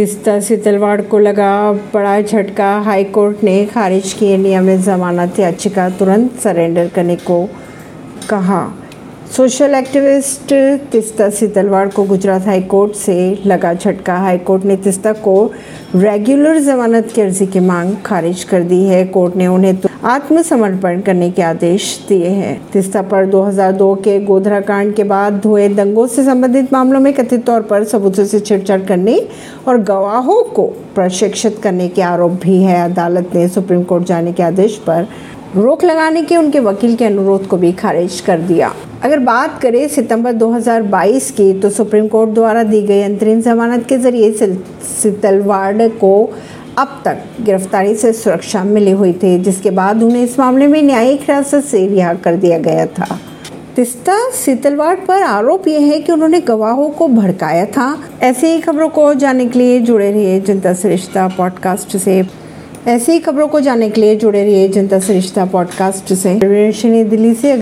तिस्ता सितलवाड़ को लगा बड़ा झटका हाईकोर्ट ने खारिज किए नियमित जमानत याचिका तुरंत सरेंडर करने को कहा। सोशल एक्टिविस्ट तिस्ता सितलवाड़ को गुजरात हाईकोर्ट से लगा झटका। हाईकोर्ट ने तिस्ता को रेगुलर जमानत की अर्जी की मांग खारिज कर दी है। कोर्ट ने उन्हें तो आत्मसमर्पण करने के आदेश दिए हैं। तिस्ता पर 2002 के गोधरा कांड के बाद हुए दंगों से संबंधित मामलों में कथित तौर पर सबूतों से छेड़छाड़ करने और गवाहों को प्रशिक्षित करने के आरोप भी है। अदालत ने सुप्रीम कोर्ट जाने के आदेश पर रोक लगाने के उनके वकील के अनुरोध को भी खारिज कर दिया। अगर बात करें सितंबर 2022 की तो सुप्रीम कोर्ट द्वारा दी गई अंतरिम जमानत के ज़रिए सितलवाड़ को अब तक गिरफ्तारी से सुरक्षा मिली हुई थी, जिसके बाद उन्हें इस मामले में न्यायिक हिरासत से रिहा कर दिया गया था। तिस्ता सीतलवाड़ पर आरोप यह है कि उन्होंने गवाहों को भड़काया था। ऐसे ही खबरों को जानने के लिए जुड़े रहिए जनता सरिश्ता पॉडकास्ट से। ऐसी ही खबरों को जानने के लिए जुड़े रहिए जनता सरिश्ता पॉडकास्ट से। दिल्ली से